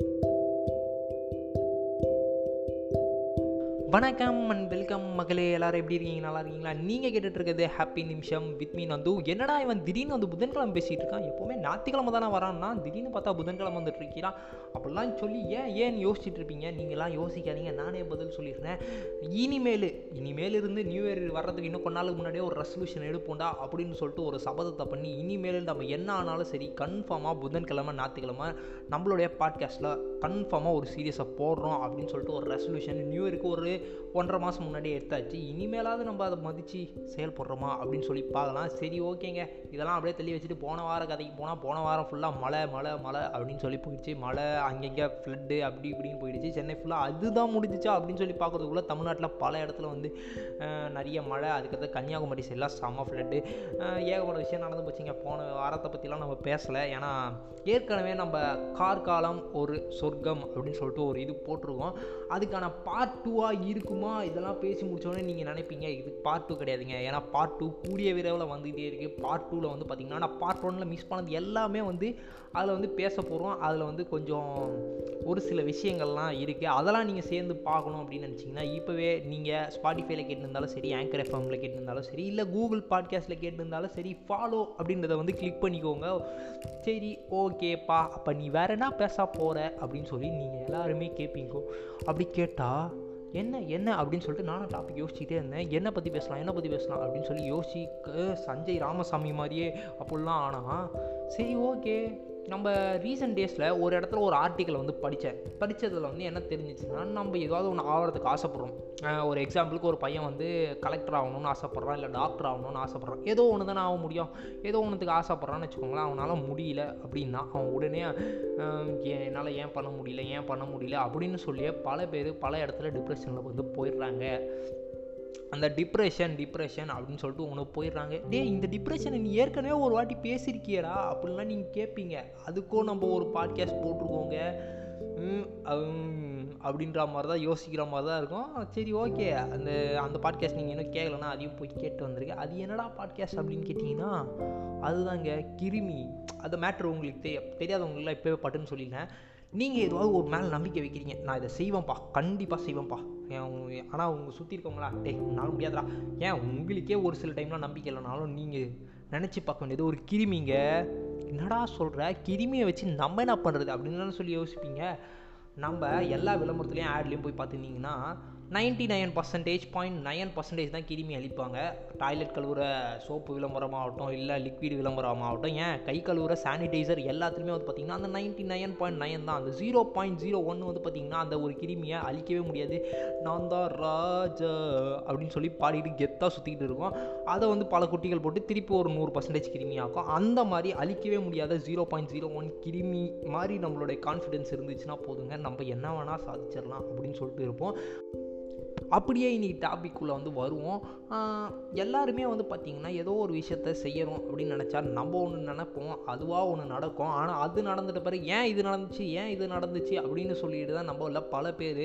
Thank you. வணக்கம் and welcome மகளே எல்லாரும் எப்படி இருக்கீங்க? நல்லா இருக்கீங்களா? நீங்கள் கேட்டுட்டு இருக்கிறது ஹாப்பி நிமிஷம் வித் மீன் வந்து என்னடா இவன் திடீர்னு வந்து புதன்கிழமை பேசிகிட்டு இருக்கான்? எப்போவுமே ஞாத்திக்கிழமை தானே வரான்னா திடீர்னு பார்த்தா புதன்கிழமை வந்துட்டு இருக்கிறான் அப்படிலாம் சொல்லி ஏன் ஏன் யோசிச்சுட்டு இருப்பீங்க? நீங்களாம் யோசிக்காதீங்க. நானே பதில் சொல்லிடுறேன். இனிமேல் இனிமேல் இருந்து நியூ இயர் வர்றதுக்கு இன்னும் கொஞ்ச நாளுக்கு முன்னாடியே ஒரு ரெசல்யூஷன் எடுப்போண்டா அப்படின்னு சொல்லிட்டு ஒரு சபதத்தை பண்ணி இனிமேல் நம்ம என்ன ஆனாலும் சரி கன்ஃபார்மாக புதன்கிழமை ஞாத்திக்கிழமை நம்மளுடைய பாட்காஸ்ட்டில் கன்ஃபார்மாக ஒரு சீரியஸை போடுறோம் அப்படின்னு சொல்லிட்டு ஒரு ரெசல்யூஷன் நியூ இயருக்கு ஒரு ஒன்றரை மாதம் முன்னாடியே எடுத்தாச்சு. இனிமேலாவது நம்ம அதை மதித்து செயல்படுறோமா அப்படின்னு சொல்லி பார்க்கலாம். சரி ஓகேங்க. இதெல்லாம் அப்படியே தள்ளி வச்சுட்டு போன வார கதைக்கு போனால் போன வாரம் ஃபுல்லாக மழை மழை மழை அப்படின்னு சொல்லி போயிடுச்சு. மழை அங்கங்கே ஃப்ளட்டு அப்படி இப்படின்னு போயிடுச்சு. சென்னை ஃபுல்லாக அதுதான் முடிஞ்சிச்சா அப்படின்னு சொல்லி பார்க்குறதுக்குள்ளே தமிழ்நாட்டில் பல இடத்துல வந்து நிறைய மழை அதுக்கடுத்து கன்னியாகுமரி சைடெலாம் செம்ம ஃப்ளட்டு ஏகப்பட்ட விஷயம் நடந்து போச்சுங்க. போன வாரத்தை பற்றிலாம் நம்ம பேசலை. ஏன்னா ஏற்கனவே நம்ம கார்காலம் ஒரு சொர்க்கம் அப்படின்னு சொல்லிட்டு ஒரு இது போட்டிருக்கோம். அதுக்கான பார்ட் டூவாக இருக்குமா? இதெல்லாம் பேசி முடிச்சோடனே நீங்கள் நினைப்பீங்க இது பார்ட் டூ கிடையாதுங்க. ஏன்னா பார்ட் டூ கூடிய விரைவில் வந்துகிட்டே இருக்குது பார்ட் டூவில் வந்து பார்த்திங்கன்னா நான் பார்ட் ஒனில் மிஸ் பண்ணது எல்லாமே வந்து அதில் வந்து பேச போகிறோம் அதில் வந்து கொஞ்சம் ஒரு சில விஷயங்கள்லாம் இருக்குது அதெல்லாம் நீங்கள் சேர்ந்து பார்க்கணும் அப்படின்னு நினச்சிங்கன்னா இப்போவே நீங்கள் ஸ்பாட்டிஃபைல கேட்டிருந்தாலும் சரி ஆங்கர் எஃப்எம்மில் கேட்டிருந்தாலும் சரி இல்லை கூகுள் பாட்காஸ்ட்டில் கேட்டிருந்தாலும் சரி ஃபாலோ அப்படின்றத வந்து கிளிக் பண்ணிக்கோங்க. சரி ஓகேப்பா. அப்போ நீ வேற என்ன பேச போகிற அப்படின்னு சொல்லி நீங்கள் எல்லாருமே கேட்பீங்க அப்படி கேட்டால் என்ன என்ன அப்படின்னு சொல்லிட்டு நானும் டாபிக் யோசிச்சுட்டே இருந்தேன். என்னை பற்றி பேசலாம் என்னை பற்றி பேசலாம் அப்படின்னு சொல்லி யோசிக்க சஞ்சய் ராமசாமி மாதிரியே அப்படிலாம் ஆனால் சரி ஓகே நம்ம ரீசெண்ட் டேஸில் ஒரு இடத்துல ஒரு ஆர்டிக்கலை வந்து படித்தேன் படித்ததில் வந்து என்ன தெரிஞ்சிச்சுன்னா நம்ம ஏதாவது ஒன்று ஆகிறதுக்கு ஆசைப்பட்றோம். ஒரு எக்ஸாம்பிளுக்கு ஒரு பையன் வந்து கலெக்டர் ஆகணும்னு ஆசைப்பட்றான் இல்லை டாக்டர் ஆகணும்னு ஆசைப்பட்றான். ஏதோ ஒன்று தானே ஆக முடியும். ஏதோ ஒன்றுத்துக்கு ஆசைப்பட்றான்னு வச்சுக்கோங்களேன் அவனால் முடியல அப்படின்னா அவன் உடனே என்னால் ஏன் பண்ண முடியல? ஏன் பண்ண முடியல? அப்படின்னு சொல்லியே பல பேர் பல இடத்துல டிப்ரெஷனில் வந்து போயிடுறாங்க. அந்த டிப்ரெஷன் டிப்ரெஷன் அப்படின்னு சொல்லிட்டு உனக்கு போயிடுறாங்க. டே இந்த டிப்ரெஷனை நீ ஏற்கனவே ஒரு வாட்டி பேசியிருக்கியடா அப்படின்லாம் நீங்கள் கேட்பீங்க அதுக்கும் நம்ம ஒரு பாட்காஸ்ட் போட்டிருக்கோங்க. அப்படின்ற மாதிரி தான் யோசிக்கிற மாதிரி தான் இருக்கும். சரி ஓகே அந்த அந்த பாட்காஸ்ட் நீங்கள் இன்னும் கேட்கலன்னா அதையும் போய் கேட்டு வந்திருக்கு அது என்னடா பாட்காஸ்ட் அப்படின்னு கேட்டிங்கன்னா அதுதாங்க கிருமி. அந்த மேட்ரு உங்களுக்கு தெரிய தெரியாதவங்களுக்குலாம் இப்போவே பட்டுன்னு சொல்லிட்டேன் நீங்கள் ஏதாவது ஒரு மேலே நம்பிக்கை வைக்கிறீங்க. நான் இதை செய்வேன்ப்பா கண்டிப்பாக செய்வேன்ப்பா ஆனால் அவங்க சுற்றி இருக்கவங்களா டே உன்னால் முடியாதா ஏன் உங்களுக்கே ஒரு சில டைம்லாம் நம்பிக்கை இல்லைனாலும் நீங்கள் நினச்சி பார்க்க வேண்டியது ஒரு கிருமிங்க. என்னடா சொல்கிற கிருமியை வச்சு நம்ம என்ன பண்ணுறது அப்படின்னு சொல்லி யோசிப்பீங்க. நம்ம எல்லா விளம்பரத்துலேயும் ஆட்லேயும் போய் பார்த்துருந்தீங்கன்னா ninety nine percentage point nine percentage தான் கிருமி அழிப்பாங்க. டாய்லெட் கழுவுற சோப்பு விளம்பரமாகட்டும் இல்லை லிக்விட் விளம்பரமாகட்டும் ஏன்? கை கழுவுற சானிடைசர் எல்லாத்துலேயுமே வந்து பார்த்திங்கன்னா அந்த நைன்ட்டி நைன் பாயிண்ட் நைன் தான். அந்த ஜீரோ பாயிண்ட் ஜீரோ ஒன்று வந்து பார்த்திங்கன்னா அந்த ஒரு கிருமியை அழிக்கவே முடியாது. நான் தான் ராஜா அப்படின்னு சொல்லி பாடிட்டு கெத்தாக சுற்றிக்கிட்டு இருக்கோம். அதை வந்து பல குட்டிகள் போட்டு திருப்பி ஒரு நூறு பர்சன்டேஜ் கிருமியாக்கும். அந்த மாதிரி அழிக்கவே முடியாத ஜீரோ பாயிண்ட் ஜீரோ ஒன் கிருமி மாதிரி நம்மளுடைய கான்ஃபிடென்ஸ் இருந்துச்சுன்னா போதுங்க. நம்ம என்ன வேணால் சாதிச்சிடலாம் அப்படின்னு சொல்லிட்டு இருப்போம். அப்படியே இன்றைக்கி டாபிக்குள்ளே வந்து வருவோம். எல்லாருமே வந்து பார்த்திங்கன்னா ஏதோ ஒரு விஷயத்த செய்யணும் அப்படின்னு நினச்சா நம்ம ஒன்று நினைப்போம் அதுவாக ஒன்று நடக்கும். ஆனால் அது நடந்துட்ட பிறகு ஏன் இது நடந்துச்சு ஏன் இது நடந்துச்சு அப்படின்னு சொல்லிட்டு தான் நம்ம இல்லை பல பேர்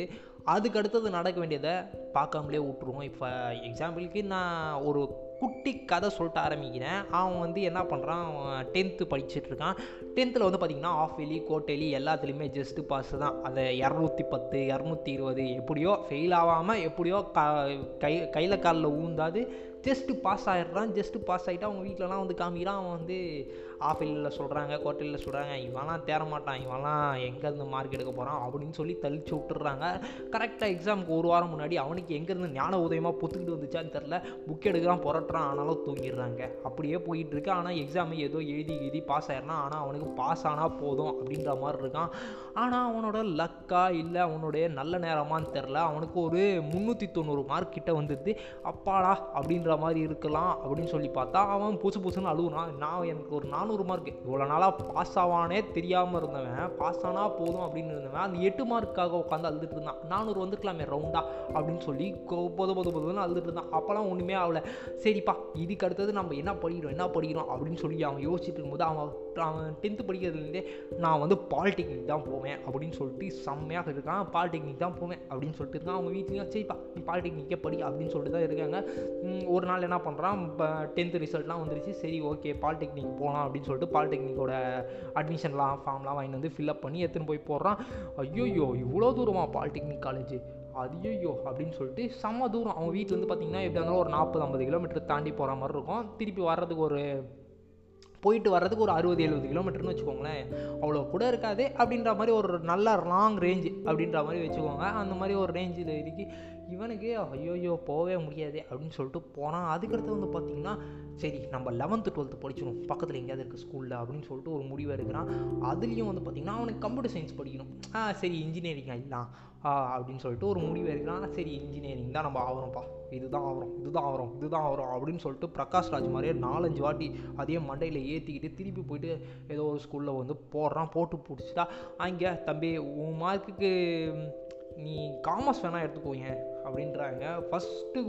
அதுக்கு அடுத்தது நடக்க வேண்டியதை பார்க்காமலே விட்ருவோம் இப்போ எக்ஸாம்பிளுக்கு நான் ஒரு குட்டி கதை சொல்லிட்டு ஆரம்பிக்கிறேன். அவன் வந்து என்ன பண்ணுறான் அவன் டென்த்து படிச்சுட்ருக்கான் டென்த்தில் வந்து பார்த்திங்கன்னா ஆஃப் எலி கோட்டெலி எல்லாத்துலேயுமே ஜஸ்ட்டு பாஸ் தான். அதை இரநூத்தி பத்து இரநூத்தி இருபது எப்படியோ ஃபெயில் ஆகாமல் எப்படியோ க கை கையில் காலில் ஊந்தாது. ஜஸ்ட்டு பாஸ் ஆகிடுறான் ஜஸ்ட்டு பாஸ் ஆகிட்டு அவங்க வீட்டிலலாம் வந்து காமிக்கிறான். அவன் வந்து ஆஃபீல்டில் சொல்கிறாங்க கோட்டையில் சொல்கிறாங்க இவெல்லாம் தேரமாட்டான் மாட்டான் எங்கேருந்து மார்க் எடுக்க போகிறான் அப்படின்னு சொல்லி தள்ளிச்சு விட்டுறாங்க. கரெக்டாக எக்ஸாமுக்கு ஒரு வாரம் முன்னாடி அவனுக்கு எங்கேருந்து ஞான உதயமாக பொத்துக்கிட்டு வந்துச்சான்னு தெரில புக் எடுக்கிறான் புரட்டுறான் ஆனாலும் தூங்கிடுறாங்க. அப்படியே போயிட்டுருக்கு ஆனால் எக்ஸாம் ஏதோ எழுதி எழுதி பாஸ் ஆயிடறான். ஆனால் அவனுக்கு பாஸ் ஆனால் போதும் அப்படின்ற மாதிரி இருக்கான். ஆனால் அவனோட லக்கா இல்லை அவனுடைய நல்ல நேரமான்னு தெரில அவனுக்கு ஒரு முந்நூற்றி தொண்ணூறு மார்க் கிட்ட வந்துடுது அப்பாடா அப்படின்ற மாதிரி இருக்கலாம் அப்படின்னு சொல்லி பார்த்தா அவன் புதுசு புதுசுன்னு அழுகுறான். நான் எனக்கு ஒரு நானூறு நானூறு மார்க் இவ்வளோ நாளாக பாஸ் ஆவானே தெரியாமல் இருந்தவன் பாஸ் ஆனால் போதும் அப்படின்னு இருந்தவன் அந்த எட்டு மார்க்காக உட்காந்து அழுதுட்டு இருந்தான். நானூறு வந்துருக்கலாமே ரவுண்டா அப்படின்னு சொல்லி பொது பொது பொதுன்னு அழுதுட்டு இருந்தான். அப்போலாம் ஒன்றுமே ஆகலை. சரிப்பா இதுக்கு அடுத்தது நம்ம என்ன படிக்கிறோம் என்ன படிக்கிறோம் அப்படின்னு சொல்லி அவன் யோசிச்சுட்டு இருக்கும்போது அவன் அவன் டென்த்து படிக்கிறதுலேருந்தே நான் வந்து பாலிடெக்னிக் தான் போவேன் அப்படின்னு சொல்லிட்டு செம்மையாக இருக்கான் பாலிடெக்னிக் தான் போவேன் அப்படின்னு சொல்லிட்டு இருக்கான் அவங்க வீட்லேயும் சரிப்பா நீ பாலிடெக்னிக்கே படி அப்படின்னு சொல்லிட்டு தான் இருக்காங்க. ஒரு நாள் என்ன பண்ணுறான் இப்போ டென்த்து ரிசல்ட்லாம் வந்துருச்சு. சரி ஓகே பாலிடெக்னிக் போகலாம் அப்படின்னு சொல்லிட்டு பாலிடெக்னிக்கோட அட்மிஷன்லாம் ஃபார்ம்லாம் வாங்கி வந்து ஃபில்அப் பண்ணி எடுத்துன்னு போய் போடுறான். ஐயோயோ இவ்வளோ தூரமா பாலிடெக்னிக் காலேஜ் ஐயோ அப்படின்னு சொல்லிட்டு செம்ம தூரம். அவங்க வீட்டிலேருந்து பார்த்தீங்கன்னா எப்படி இருந்தாலும் ஒரு நாற்பது ஐம்பது கிலோமீட்டர் தாண்டி போகிற மாதிரி இருக்கும். திருப்பி வர்றதுக்கு ஒரு போயிட்டு வர்றதுக்கு ஒரு அறுபது எழுபது கிலோமீட்டர்னு வச்சுக்கோங்களேன். அவ்வளோ கூட இருக்காது அப்படின்ற மாதிரி ஒரு நல்ல லாங் ரேஞ்சு அப்படின்ற மாதிரி வச்சுக்கோங்க. அந்த மாதிரி ஒரு ரேஞ்சில் இருக்கு இவனுக்கு ஐயோயோ போகவே முடியாது அப்படின்னு சொல்லிட்டு போனான் அதுக்கடுத்து வந்து பார்த்திங்கன்னா சரி நம்ம லெவன்த்து டுவெல்த்து படிச்சிடும் பக்கத்தில் எங்கேயாவது இருக்குது ஸ்கூலில் அப்படின்னு சொல்லிட்டு ஒரு முடிவு எடுக்கிறான். அதுலேயும் வந்து பார்த்திங்கன்னா அவனுக்கு கம்ப்யூட்டர் சயின்ஸ் படிக்கணும். ஆ சரி இன்ஜினியரிங் ஆகிடலாம் அப்படின்னு சொல்லிட்டு ஒரு முடிவு எடுக்கிறான். சரி இன்ஜினியரிங் தான் நம்ம ஆகிறோம்ப்பா இதுதான் ஆகிறோம் இதுதான் ஆகிறோம் இதுதான் ஆகிறோம் அப்படின்னு சொல்லிட்டு பிரகாஷ் ராஜ் மாதிரியே நாலஞ்சு வாட்டி அதே மண்டையில் ஏற்றிக்கிட்டு திருப்பி போயிட்டு ஏதோ ஒரு ஸ்கூலில் வந்து போடுறான். போட்டு பிடிச்சிட்டா அங்கே தம்பி உன் மார்க்குக்கு நீ காமர்ஸ் வேணால் எடுத்துக்கோங்க அப்படின்றாங்க. ஃபஸ்ட்டு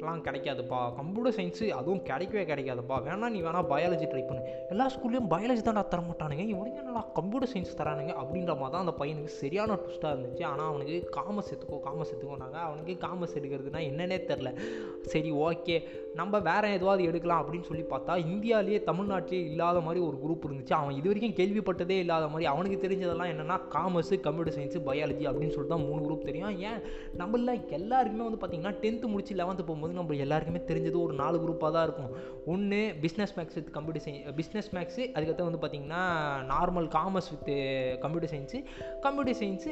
எல்லாம் கிடைக்காதுப்பா. கம்ப்யூட்டர் சயின்ஸு அதுவும் கிடைக்கவே கிடைக்காதுப்பா. வேணா நீ வேணால் பயாலஜி ட்ரை பண்ணு. எல்லா ஸ்கூல்லையும் பயாலஜி தான்டா தர மாட்டானுங்க. இவனுக்கு நல்லா கம்ப்யூட்டர் சயின்ஸ் தரானுங்க அப்படின்ற மாதிரி தான் அந்த பையனுக்கு சரியான ட்விஸ்ட்டாக இருந்துச்சு. ஆனால் அவனுக்கு காமர்ஸ் எடுத்துக்கோ காமர்ஸ் எடுத்துக்கோனாங்க அவனுக்கு காமர்ஸ் எடுக்கிறதுனா என்னன்னே தெரில சரி ஓகே நம்ம வேறு எதுவாவது எடுக்கலாம் அப்படின்னு சொல்லி பார்த்தா இந்தியாவிலேயே தமிழ்நாட்டிலே இல்லாத மாதிரி ஒரு குரூப் இருந்துச்சு. அவன் இது வரைக்கும் கேள்விப்பட்டதே இல்லாத மாதிரி. அவனுக்கு தெரிஞ்சதெல்லாம் என்னென்னா காமர்ஸு கம்ப்யூட்டர் சயின்ஸு பயாலஜி அப்படின்னு சொல்லிட்டு தான் மூணு குரூப் தெரியும். ஏன்? நம்மள எல்லாருக்குமே வந்து பார்த்திங்கன்னா டென்த்து முடிச்சு லெவன்த்து போகும்போது நம்ம எல்லாருக்குமே தெரிஞ்சது ஒரு நாலு குரூப்பாக தான் uh, uh, இருக்கும் ஒன்று business maths with computer science business maths அதுக்கடுத்து வந்து பார்த்திங்கன்னா normal uh, commerce with computer science computer science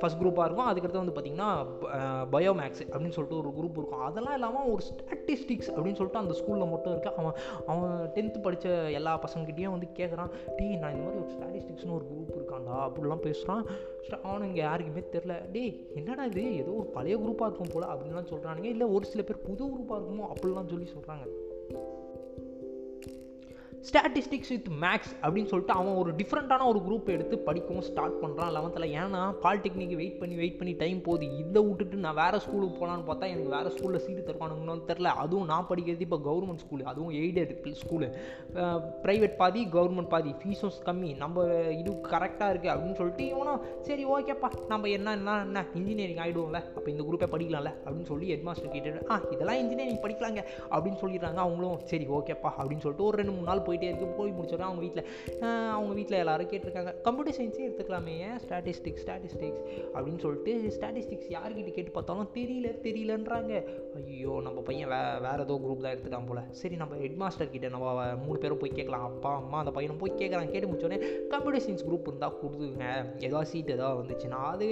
first குரூப்பாக இருக்கும். அதுக்கடுத்து வந்து பார்த்திங்கன்னா பயோ மேக்ஸ் அப்படின்னு சொல்லிட்டு ஒரு குரூப் இருக்கும். அதெல்லாம் இல்லாமல் ஒரு ஸ்டாட்டிஸ்டிக்ஸ் அப்படின்னு சொல்லிட்டு அந்த ஸ்கூலில் மட்டும் இருக்கு அவன் அவன் டென்த்து படித்த எல்லா பசங்ககிட்டையும் வந்து கேட்குறான் டே நான் இந்த மாதிரி ஒரு ஸ்டாட்டிஸ்டிக்ஸ்னு ஒரு குரூப் இருக்காண்டா அப்படிலாம் பேசுகிறான் அவனுங்க யாருக்குமே தெரில டேய் என்னடா இது? ஏதோ ஒரு பழைய குரூப்பாக இருக்கும் போல் அப்படின்லாம் சொல்கிறானுங்க இல்லை ஒரு சில பேர் புது குரூப்பாக இருக்குமோ அப்படிலாம் சொல்லி சொல்கிறாங்க ஸ்டாட்டிஸ்டிக்ஸ் வித் மேக்ஸ் அப்படின்னு சொல்லிட்டு அவன் ஒரு டிஃப்ரெண்ட்டான ஒரு குரூப் எடுத்து படிக்கவும் ஸ்டார்ட் பண்ணுறான் லெவன்த்தில் ஏன்னா பாலிடெக்னிக் வெயிட் பண்ணி வெயிட் பண்ணி டைம் போகுது. இதை விட்டுட்டு நான் வேறு ஸ்கூலுக்கு போகலான்னு பார்த்தா எனக்கு வேறு ஸ்கூலில் சீட்டு தருவானுங்கன்னு தெரில அதுவும் நான் படிக்கிறது இப்போ கவர்மெண்ட் ஸ்கூலு அதுவும் எய்டட் ஸ்கூலு ப்ரைவேட் பாதி கவர்மெண்ட் பாதி. ஃபீஸும் கம்மி. நம்ம இது கரெக்டாக இருக்குது அப்படின்னு சொல்லிட்டு இவனும் சரி ஓகேப்பா நம்ம என்ன என்ன என்ன? இன்ஜினியரிங் ஆகிடுவோம்ல அப்போ இந்த குரூப்பை படிக்கலாம்ல அப்படின்னு சொல்லி ஹெட்மாஸ்டர் கேட்டுட்டு ஆ இதெல்லாம் இன்ஜினியரிங் படிக்கலாங்க. அப்படின்னு சொல்லிடுறாங்க அவங்களும். சரி ஓகேப்பா அப்படின்னு சொல்லிட்டு ஒரு ரெண்டு மூணு நாள் போயிட்டே இருக்கு. போய் முடிச்சோடனே அவங்க வீட்டில் அவங்க வீட்டில் எல்லாரும் கேட்டிருக்காங்க கம்ப்யூட்டர் சயின்ஸே எடுத்துக்கலாமே ஏன் ஸ்டாட்டிஸ்டிக்ஸ் ஸ்டாட்டிஸ்டிக்ஸ் அப்படின்னு சொல்லிட்டு ஸ்டாட்டிஸ்டிக்ஸ் யார்கிட்ட கேட்டு பார்த்தாலும் தெரியல தெரியலன்றாங்க. ஐயோ நம்ம பையன் வே வேறு ஏதோ குரூப் தான் எடுத்துக்கான் போல். சரி நம்ம ஹெட் மாஸ்டர் கிட்ட நம்ம மூணு பேரும் போய் கேட்கலாம். அப்பா அம்மா அந்த பையனும் போய் கேட்குறாங்க கேட்டு முடிச்சோடனே கம்ப்யூட்டர் சயின்ஸ் குரூப் இருந்தால் கொடுத்துங்க ஏதாவது சீட் ஏதாவது வந்துச்சுன்னா அது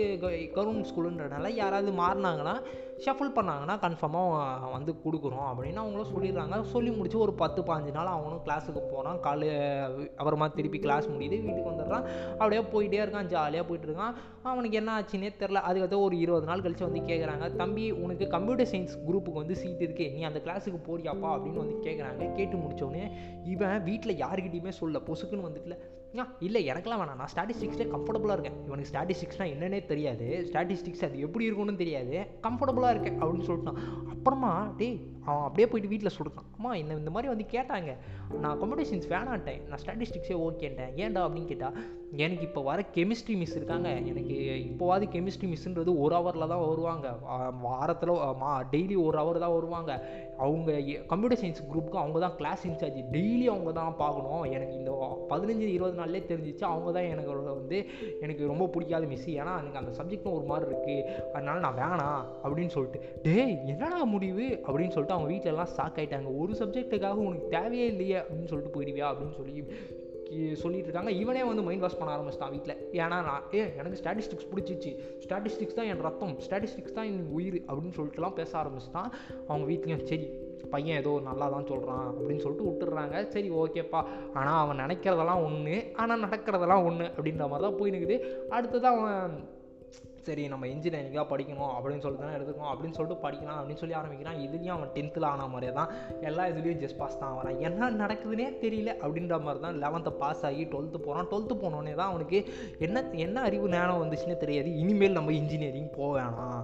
கவர்மெண்ட் ஸ்கூலுன்றனால யாராவது மாறினாங்கன்னா ஷஃபுல் பண்ணாங்கன்னா கன்ஃபார்மாக வந்து கொடுக்குறோம் அப்படின்னு அவங்களும் சொல்லிடுறாங்க. சொல்லி முடிச்சு ஒரு பத்து பாஞ்சு நாள் அவனும் கிளாஸுக்கு போகிறான் காலை அப்புறமா திருப்பி கிளாஸ் முடியுது. வீட்டுக்கு வந்துடுறான். அப்படியே போயிட்டே இருக்கான். ஜாலியாக போயிட்டு இருக்கான். அவனுக்கு என்ன ஆச்சுன்னே தெரில அதுக்கப்புறம் ஒரு இருபது நாள் கழிச்சு வந்து கேட்குறாங்க தம்பி உனக்கு கம்ப்யூட்டர் சயின்ஸ் குரூப்புக்கு வந்து சீட் இருக்கே. நீ அந்த கிளாஸுக்கு போறியாப்பா? அப்படின்னு வந்து கேட்குறாங்க கேட்டு முடிச்சோடனே இவன் வீட்டில் யாருக்கிட்டையுமே சொல்ல பொசுக்குன்னு வந்துட்டுல. இல்லை எனக்குலாம் வேணாம். நான் ஸ்டாட்டிஸ்டிக்ஸ்லேயே கம்ஃபர்டபுளாக இருக்கேன். இவனுக்கு ஸ்டாட்டிஸ்டிக்ஸ்னால் என்னன்னே தெரியாது. ஸ்டாட்டிஸ்டிக்ஸ் அது எப்படி இருக்கும்னு தெரியாது. கம்ஃபர்டபுளாக இருக்கேன் அப்படின்னு சொல்லிட்டான். அப்புறமா டேய் அவன் அப்படியே போயிட்டு வீட்டில் சொல்லிட்டான் அம்மா இந்த இந்த மாதிரி வந்து கேட்டாங்க. நான் கம்ப்யூட்டர் வேணான்ட்டேன். நான் ஸ்டாட்டிஸ்டிக்ஸே ஓகேன்ட்டேன். ஏன்டா அப்படின்னு கேட்டால் எனக்கு இப்போ வர கெமிஸ்ட்ரி மிஸ் இருக்காங்க. எனக்கு இப்போவாது கெமிஸ்ட்ரி மிஸ்ன்றது ஒரு ஹவரில் தான் வருவாங்க. வாரத்தில் மா டெய்லி ஒரு ஹவர் தான் வருவாங்க. அவங்க கம்ப்யூட்டர் சயின்ஸ் குரூப்புக்கு அவங்க தான் கிளாஸ் இன்சார்ஜ் டெய்லி அவங்க தான் பார்க்கணும். எனக்கு இந்த பதினஞ்சு இருபது நாள்லேயே தெரிஞ்சிச்சு. அவங்க தான் எனக்கு வந்து எனக்கு ரொம்ப பிடிக்காத மிஸ் ஏன்னா எனக்கு அந்த சப்ஜெக்ட்டும் ஒரு மாதிரி இருக்குது அதனால நான் வேணாம் அப்படின்னு சொல்லிட்டு டேய் என்னடா முடிவு? அப்படின்னு சொல்லிட்டு அவங்க வீட்டிலலாம் ஷாக் ஆகிட்டாங்க ஒரு சப்ஜெக்ட்டுக்காக உனக்கு தேவையே இல்லையே அப்படின்னு சொல்லிட்டு போயிடுவியா அப்படின்னு சொல்லி சொல்லிட்டு இருக்காங்க. இவனே வந்து மைண்ட் வாஷ் பண்ண ஆரம்பிச்சிட்டான் வீட்டில் ஏன்னா நான் ஏ எனக்கு ஸ்டாட்டிஸ்டிக்ஸ் பிடிச்சிச்சு. ஸ்டாட்டிஸ்டிக்ஸ் தான் என் ரத்தம். ஸ்டாட்டிஸ்டிக்ஸ் தான் என் உயிர் அப்படின்னு சொல்லிட்டுலாம் பேச ஆரம்பிச்சிட்டான். அவங்க வீட்லேயும் சரி பையன் ஏதோ நல்லா தான் சொல்கிறான் அப்படின்னு சொல்லிட்டு விட்டுடுறாங்க. சரி ஓகேப்பா. ஆனால் அவன் நினைக்கிறதெல்லாம் ஒன்று ஆனால் நடக்கிறதெல்லாம் ஒன்று அப்படின்ற மாதிரி தான் போயினுக்குது. அடுத்தது அவன் சரி நம்ம இன்ஜினியரிங்காக படிக்கணும் அப்படின்னு சொல்லிட்டு தானே எடுத்துக்கணும் அப்படின்னு சொல்லிட்டு படிக்கலாம் அப்படின்னு சொல்லி ஆரம்பிக்கிறான். இதுலேயும் அவன் டென்த்தில் ஆன மாதிரி தான் எல்லா இதுலேயும் ஜஸ்ட் பாஸ் தான் வரான் என்ன நடக்குதுன்னே தெரியல அப்படின்ற மாதிரி தான் லெவன்த்தை பாஸ் ஆகி டுவெல்த்து போகிறான் டுவெல்த்து போனோடனே தான் அவனுக்கு என்ன என்ன அறிவு நேரம் வந்துச்சுன்னே தெரியாது. இனிமேல் நம்ம இன்ஜினியரிங் போக வேணாம்.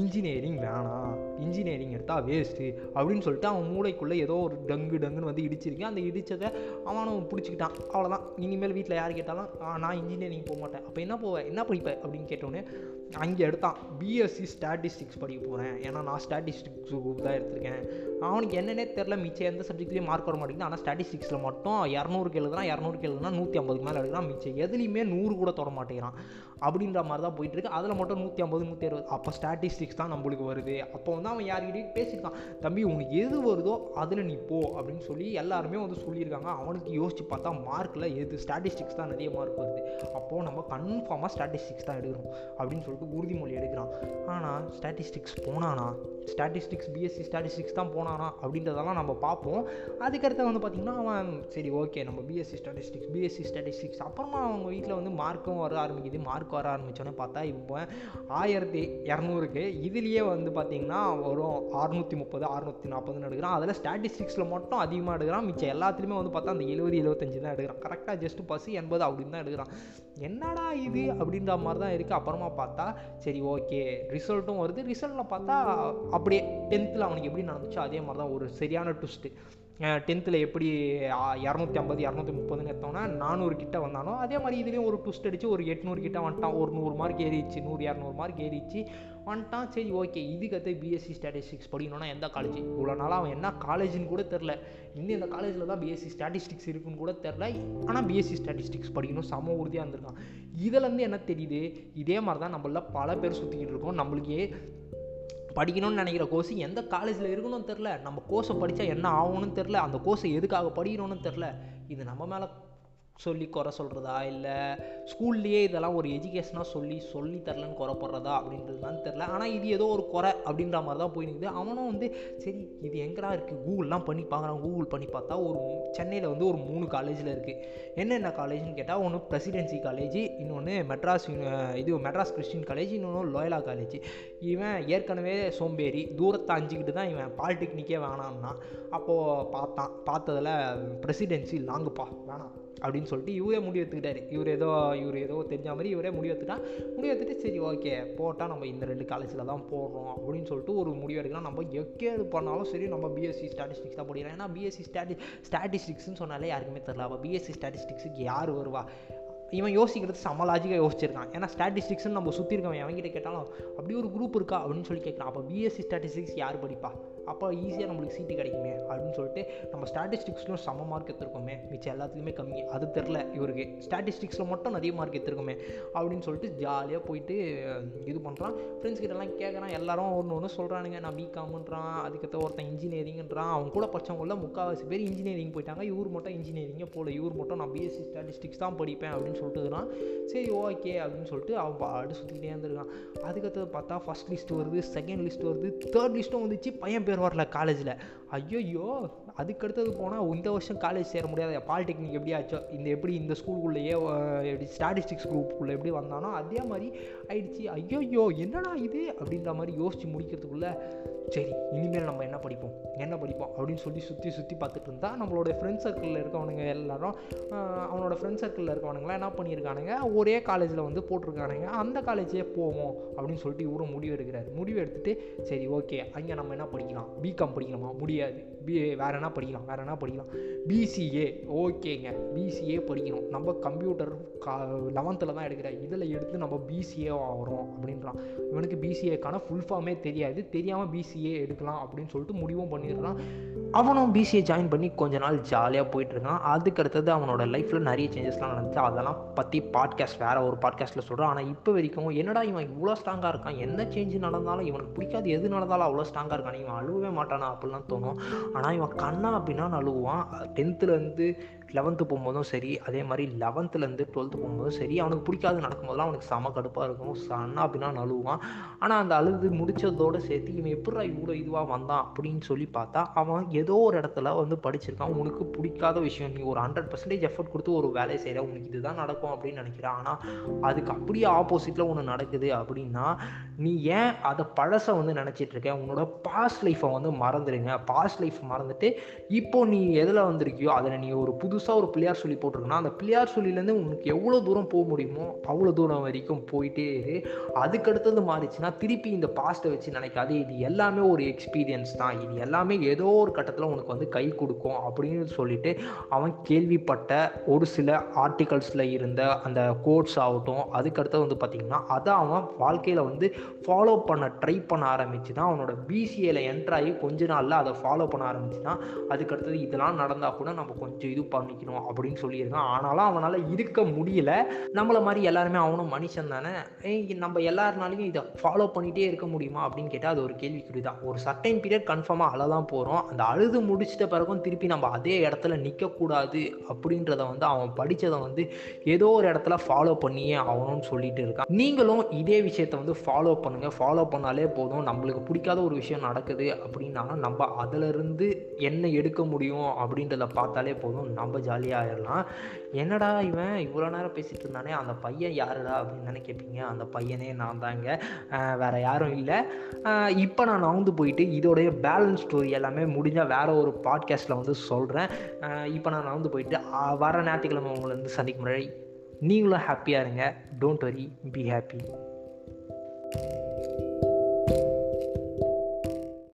இன்ஜினியரிங் வேணாம். இன்ஜினியரிங் எடுத்தால் வேஸ்ட்டு அப்படின்னு சொல்லிட்டு அவன் மூளைக்குள்ளே ஏதோ ஒரு டங்கு டங்குன்னு வந்து இடிச்சிருக்கேன். அந்த இடித்ததை அவனும் பிடிச்சிக்கிட்டான். அவ்வளோதான் இனிமேல் வீட்டில் யார் கேட்டாலும் நான் இன்ஜினியரிங் போக மாட்டேன். அப்போ என்ன போவேன் என்ன படிப்பேன் அப்படின்னு கேட்டோன்னே அங்கே எடுத்தான். பிஎஸ்சி ஸ்டாட்டிஸ்டிக்ஸ் படிக்க போகிறேன் ஏன்னா நான் ஸ்டாட்டிஸ்டிக்ஸ் குரூப் தான் எடுத்திருக்கேன். அவனுக்கு என்னன்னே தெரில மிச்சம் எந்த சப்ஜெக்ட்லேயும் மார்க் வர மாட்டேங்குது. ஆனால் ஸ்டாட்டிஸ்டிக்ஸில் மட்டும் இரநூறுக்கு எழுதுனா இரநூறுக்கு எழுதுனா நூற்றி ஐம்பதுக்கு மேலே எடுக்கிறான் மிச்சம். எதுலேயுமே நூறு கூட தொட மாட்டேங்கிறான். அப்படின்ற மாதிரி தான் போயிட்டுருக்கு. அதில் மட்டும் நூற்றி ஐம்பது நூற்றி அறுபது. அப்போ ஸ்டாட்டிஸ்டிக்ஸ் தான் நம்மளுக்கு வருது. அப்போ வந்து அவன் யார்கிட்டையும் பேசியிருக்கான். தம்பி உனக்கு எது வருதோ அதில் நீ போ அப்படின்னு சொல்லி எல்லாருமே வந்து சொல்லியிருக்காங்க. அவனுக்கு யோசிச்சு பார்த்தா மார்க்கில் எது ஸ்டாட்டிஸ்டிக்ஸ் தான் நிறைய மார்க் வருது. அப்போது நம்ம கன்ஃபார்மாக ஸ்டாட்டிஸ்டிக்ஸ் தான் எடுக்கிறோம் அப்படின்னு சொல்லிட்டு உறுதிமொழி எடுக்கிறான். ஆனால் ஸ்டாட்டிஸ்டிக்ஸ் போனானா? ஸ்டாட்டிஸ்டிக்ஸ் பிஎஸ்சி ஸ்டாட்டிஸ்டிக்ஸ் தான் போனானா? அப்படின்றதெல்லாம் நம்ம பார்ப்போம். அதுக்கடுத்து வந்து பார்த்திங்கன்னா அவன் சரி ஓகே நம்ம பிஎஸ்சி ஸ்டாட்டிஸ்டிக்ஸ் பிஎஸ்சி ஸ்டாட்டிஸ்டிக்ஸ் அப்புறமா அவங்க வீட்டில் வந்து மார்க்கும் வர ஆரம்பிக்குது. மார்க் வர ஆரம்பித்தோன்னே பார்த்தா இப்போ ஆயிரத்தி இரநூறுக்கு இதுலேயே வந்து பார்த்திங்கன்னா வரும் அறுநூற்றி முப்பது அறுநூற்றி நாற்பதுன்னு எடுக்கிறான். அதில் ஸ்டாட்டிஸ்டிக்ஸில் மட்டும் அதிகமாக எடுக்கிறான். மிச்சம் எல்லாத்துலேயுமே வந்து பார்த்தா அந்த எழுபது எழுபத்தஞ்சு தான் எடுக்கிறான். கரெக்டாக ஜஸ்ட் பஸ் எண்பது அப்படின்னு தான் எடுக்கிறான். என்னடா இது அப்படின்ற மாதிரி தான் இருக்குது அப்புறமா பார்த்தா சரி ஓகே ரிசல்ட்டும் வருது. ரிசல்ட்டில் பார்த்தா அப்படியே டென்த்தில் அவனுக்கு எப்படி நடந்துச்சோ அதே மாதிரி தான். ஒரு சரியான ட்விஸ்ட்டு டென்த்தில் எப்படி இரநூத்தி ஐம்பது இரநூத்தி முப்பதுன்னு எடுத்தோம்னா நானூறு கிட்ட வந்தானோ அதே மாதிரி இதுலேயும் ஒரு ட்விஸ்ட் அடித்து ஒரு எட்நூறு கிட்ட வந்துட்டான். ஒரு நூறு மார்க் ஏறிச்சு நூறு இரநூறு மார்க் ஏறிச்சு வந்துட்டான். சரி ஓகே இதுக்கடுத்து பிஎஸ்சி ஸ்டாட்டிஸ்டிக்ஸ் படிக்கணும்னா எந்த காலேஜ் இவ்வளோ நாளாக அவன் என்ன காலேஜ்னு கூட தெரில இன்னும் இந்த காலேஜில் தான் பிஎஸ்சி ஸ்டாட்டிஸ்டிக்ஸ் இருக்குன்னு கூட தெரில ஆனால் பிஎஸ்சி ஸ்டாட்டிஸ்டிக்ஸ் படிக்கணும். சம உறுதியாக இருந்திருக்கான். இதுலேருந்து என்ன தெரியுது? இதே மாதிரி தான் நம்மள பல பேர் சுற்றிக்கிட்டு இருக்கோம். நம்மளுக்கே படிக்கணும்னு நினைக்கிற கோர்ஸ் எந்த காலேஜில் இருக்கணும்னு தெரில நம்ம கோர்ஸை படித்தா என்ன ஆகணும்னு தெரில அந்த கோர்ஸை எதுக்காக படிக்கணும்னு தெரில இது நம்ம மேலே சொல்லி குறை சொல்கிறதா இல்லை ஸ்கூல்லையே இதெல்லாம் ஒரு எஜுகேஷனாக சொல்லி சொல்லி தரலன்னு குறைப்படுறதா அப்படின்றது தான் தெரில ஆனால் இது ஏதோ ஒரு குறை அப்படின்ற மாதிரி தான் போய் நிற்குது அவனும் வந்து சரி இது எங்கடா இருக்குது கூகுள்லாம் பண்ணி பார்க்குறான். கூகுள் பண்ணி பார்த்தா ஒரு சென்னையில் வந்து ஒரு மூணு காலேஜில் இருக்குது என்னென்ன காலேஜ்னு கேட்டால் ஒன்று பிரசிடென்சி காலேஜ் இன்னொன்று மெட்ராஸ் இது மெட்ராஸ் கிறிஸ்டின் காலேஜ் இன்னொன்று லோயலா காலேஜ் இவன் ஏற்கனவே சோம்பேறி தூரத்தை அஞ்சிக்கிட்டு தான் இவன் பாலிடெக்னிக்கே வேணாம்னா அப்போது பார்த்தான். பார்த்ததில் பிரசிடென்சி லாங்குப்பா வேணாம் அப்படின்னு அப்படின்னு சொல்லிட்டு இவரே முடிவு எடுத்துக்கிட்டாரு. இவர் ஏதோ இவர் ஏதோ தெரிஞ்ச மாதிரி இவரே முடிவு எடுத்துட்டா முடிவு எடுத்துட்டு சரி ஓகே போட்டால் நம்ம இந்த ரெண்டு காலேஜில் தான் போடுறோம் அப்படின்னு சொல்லிட்டு ஒரு முடிவு எடுக்கலாம் நம்ம எக்கேது பண்ணாலும் சரி நம்ம பிஎஸ்சி ஸ்டாட்டிஸ்டிக்ஸ் தான் படிக்கிறோம் ஏன்னா பிஎஸ்சி ஸ்டாட்டி ஸ்டாட்டிஸ்டிக்ஸ்னு சொன்னாலே யாருக்குமே தெரில அப்போ பிஎஸ்சி ஸ்டாட்டிஸ்டிக்ஸுக்கு யார் வருவா? இவன் யோசிக்கிறது செம்ம லாஜிக்காக யோசிச்சிருக்கான். ஏன்னா ஸ்டாட்டிஸ்டிக்ஸ்னு நம்ம சுற்றி இருக்கவன் எவன்கிட்ட கேட்டாலும் அப்படி ஒரு குரூப் இருக்கா அப்படின்னு சொல்லி கேட்குறான் அப்போ பிஎஸ்சி ஸ்டாட்டிஸ்டிக்ஸ் யார் படிப்பா? அப்போ ஈஸியாக நம்மளுக்கு சீட்டு கிடைக்குமே அப்படின்னு சொல்லிட்டு நம்ம ஸ்டாட்டிஸ்டிக்ஸ்லையும் செம்ம மார்க் எடுத்துருக்கோமே. மிச்சம் எல்லாத்துலேயுமே கம்மி. அது தெரில இவருக்கு. ஸ்டாட்டிஸ்டிக்ஸில் மட்டும் நிறைய மார்க் எடுத்துருக்கோமே அப்படின்னு சொல்லிட்டு ஜாலியாக போயிட்டு இது பண்ணுறான் ஃப்ரெண்ட்ஸ் கிட்டலாம் கேட்குறான் எல்லாரும் ஒன்று ஒன்று சொல்கிறானுங்க நான் பிகாம்ன்றான் அதுக்கடுத்த ஒருத்தன் இன்ஜினியரிங்ன்றான் அவங்க கூட படித்தவங்கள முக்கால்வாசி பேர் இன்ஜினியரிங் போயிட்டாங்க. இவர் மட்டும் இன்ஜினியரிங்கே போகல இவர் மட்டும் நான் பிஎஸ்சி ஸ்டாட்டிஸ்டிக்ஸ் தான் படிப்பேன் அப்படின்னு சொல்லிட்டுறான் சரி ஓகே அப்படின்னு சொல்லிட்டு அவன் பாட்டு சுற்றிக்கிட்டே இருந்திருக்கான். அதுக்கடுத்தது பார்த்தா ஃபஸ்ட் லிஸ்ட் வருது செகண்ட் லிஸ்ட் வருது தேர்ட் லிஸ்ட்டும் வந்துச்சு. பையன் பேர் வரல காலேஜில் ஐயோ அதுக்கடுத்தது போனால் இந்த வருஷம் காலேஜ் சேர முடியாத பாலிடெக்னிக் எப்படி ஆச்சோ இந்த எப்படி இந்த ஸ்கூலுக்குள்ளேயே எப்படி ஸ்டாட்டிஸ்டிக்ஸ் குரூப்புக்குள்ளே எப்படி வந்தானோ அதே மாதிரி ஆயிடுச்சு. ஐயோயோ என்னடா இது? அப்படின்ற மாதிரி யோசித்து முடிக்கிறதுக்குள்ளே சரி இனிமேல் நம்ம என்ன படிப்போம்? என்ன படிப்போம்? அப்படின்னு சொல்லி சுற்றி சுற்றி பார்த்துட்டு இருந்தா நம்மளோட ஃப்ரெண்ட் சர்க்கிளில் இருக்கவனுங்க எல்லாரும் அவனோட ஃப்ரெண்ட் சர்க்கிளில் இருக்கவனுங்களாம் என்ன பண்ணியிருக்கானுங்க ஒரே காலேஜில் வந்து போட்டிருக்கானுங்க. அந்த காலேஜே போவோம் அப்படின்னு சொல்லிட்டு இவரும் முடிவு எடுக்கிறார் முடிவு எடுத்துகிட்டு சரி ஓகே அங்கே நம்ம என்ன படிக்கலாம்? பிகாம் படிக்கலாமா முடியாது பி வேறு என்ன படிக்கலாம்? வேறு என்ன படிக்கலாம்? பிசிஏ ஓகேங்க. பிசிஏ படிக்கணும். நம்ம கம்ப்யூட்டர் கா லெவன்த்தில் தான் எடுக்கிறேன் இதில் எடுத்து நம்ம பிசிஏ ஆகிறோம் அப்படின்றான். இவனுக்கு பிசிஏக்கான ஃபுல் ஃபார்மே தெரியாது. தெரியாமல் பிசிஏ எடுக்கலாம் அப்படின்னு சொல்லிட்டு முடிவும் பண்ணிடுறான். அவனும் பிசிஏ ஜாயின் பண்ணி கொஞ்ச நாள் ஜாலியாக போயிட்டுருக்கான் அதுக்கு அடுத்தது அவனோட லைஃப்பில் நிறைய சேஞ்சஸ்லாம் நடந்துச்சு. அதெல்லாம் பற்றி பாட்காஸ்ட் வேறு ஒரு பாட்காஸ்ட்டில் சொல்கிறான் ஆனால் இப்போ வரைக்கும் என்னடா இவன் இவ்வளோ ஸ்ட்ராங்காக இருக்கான்? என்ன சேஞ்ச் நடந்தாலும் இவனுக்கு பிடிக்காது. எது நடந்தாலும் அவ்வளோ ஸ்ட்ராங்காக இருக்கான். இவன் அழுவே மாட்டானா? அப்படிலாம் தோணும். ஆனால் இவன் கண்ணா அப்படின்னா நழுவான் டென்த்துலேருந்து லெவன்த்து போகும்போதும் சரி அதே மாதிரி லெவன்த்துலேருந்து டுவெல்த்து போகும்போதும் சரி அவனுக்கு பிடிக்காது நடக்கும்போதெல்லாம் அவனுக்கு செம கடுப்பாக இருக்கும். சன்னா அப்படின்னா நழுவான் ஆனால் அந்த அழுது முடித்ததோடு சேர்த்து இவன் எப்படா இவ்வளோ இதுவாக வந்தான்? அப்படின்னு சொல்லி பார்த்தா அவன் ஏதோ ஒரு இடத்துல வந்து படிச்சிருக்கான். உனக்கு பிடிக்காத விஷயம் நீ ஒரு ஹண்ட்ரட் பர்சன்டேஜ் எஃபர்ட் கொடுத்து ஒரு வேலையை செய்கிற உனக்கு இதுதான் நடக்கும் அப்படின்னு நினைக்கிறான் ஆனால் அதுக்கு அப்படியே ஆப்போசிட்டில் ஒன்று நடக்குது அப்படின்னா நீ ஏன் அதை பழசை வந்து நினச்சிட்ருக்க உன்னோட பாஸ்ட் லைஃப்பை வந்து மறந்துடுங்க பாஸ்ட் லைஃப் மறந்துட்டு இப்போ நீ எதில் வந்திருக்கியோ அதில் நீ ஒரு புதுசாக ஒரு பிள்ளையார் சொல்லி போட்டிருக்கனா அந்த பிள்ளையார் சொல்லிலேருந்து உனக்கு எவ்வளோ தூரம் போக முடியுமோ அவ்வளோ தூரம் வரைக்கும் போயிட்டே இரு. அதுக்கடுத்தது மாறிச்சுன்னா திருப்பி இந்த பாஸ்ட்டை வச்சு நினைக்காது. இது எல்லாமே ஒரு எக்ஸ்பீரியன்ஸ் தான். இது எல்லாமே ஏதோ ஒரு கட்டத்தில் உனக்கு வந்து கை கொடுக்கும் அப்படின்னு சொல்லிட்டு அவன் கேள்விப்பட்ட ஒரு சில ஆர்டிகல்ஸில் இருந்த அந்த கோட்ஸ் ஆகட்டும் அதுக்கடுத்து வந்து பார்த்திங்கன்னா அதை அவன் வாழ்க்கையில் வந்து ஃபாலோ பண்ண ட்ரை பண்ண ஆரம்பிச்சு தான் அவனோட பிசிஏல என்ட்ராகி கொஞ்ச நாளில் அதை ஃபாலோ பண்ண ஆரம்பிச்சுன்னா அதுக்கடுத்தது இதெல்லாம் நடந்தால் கூட நம்ம கொஞ்சம் இது பண்ணிக்கணும் அப்படின்னு சொல்லியிருக்கான். ஆனாலும் அவனால் இருக்க முடியல. நம்மளை மாதிரி எல்லாருமே அவனும் மனுஷன் தானே. நம்ம எல்லாருனாலையும் இதை ஃபாலோ பண்ணிகிட்டே இருக்க முடியுமா அப்படின்னு கேட்டால் அது ஒரு கேள்விக்குறி தான் ஒரு சர்டைன் பீரியட் கன்ஃபார்மாக அழ தான் போகிறோம் அந்த அழுது முடிச்சிட்ட பிறகும் திருப்பி நம்ம அதே இடத்துல நிற்கக்கூடாது அப்படின்றத வந்து அவன் படித்ததை வந்து ஏதோ ஒரு இடத்துல ஃபாலோ பண்ணியே ஆகணும்னு சொல்லிட்டு இருக்கான். நீங்களும் இதே விஷயத்தை வந்து ஃபாலோ பண்ணுங்கள் ஃபாலோ பண்ணாலே போதும். நம்மளுக்கு பிடிக்காத ஒரு விஷயம் நடக்குது அப்படின்னாலும் நம்ம அதிலிருந்து என்ன எடுக்க முடியும் அப்படின்றத பார்த்தாலே போதும். நம்ம ஜாலியாக ஆயிடலாம் என்னடா இவன் இவ்வளோ நேரம் பேசிகிட்டு இருந்தானே? அந்த பையன் யாருடா அப்படின்னு தானே கேட்பீங்க அந்த பையனே நான் தாங்க வேறு யாரும் இல்லை. இப்போ நான் நகர்ந்து போயிட்டு இதோடைய பேலன்ஸ் ஸ்டோரி எல்லாமே முடிஞ்சால் வேறு ஒரு பாட்காஸ்ட்டில் வந்து சொல்கிறேன் இப்போ நான் நகர்ந்து போயிட்டு வர ஞாயிற்றுக்கிழமை உங்களை வந்து சந்திக்கும் முறை நீங்களும் ஹாப்பியாக இருங்க. Don't worry be happy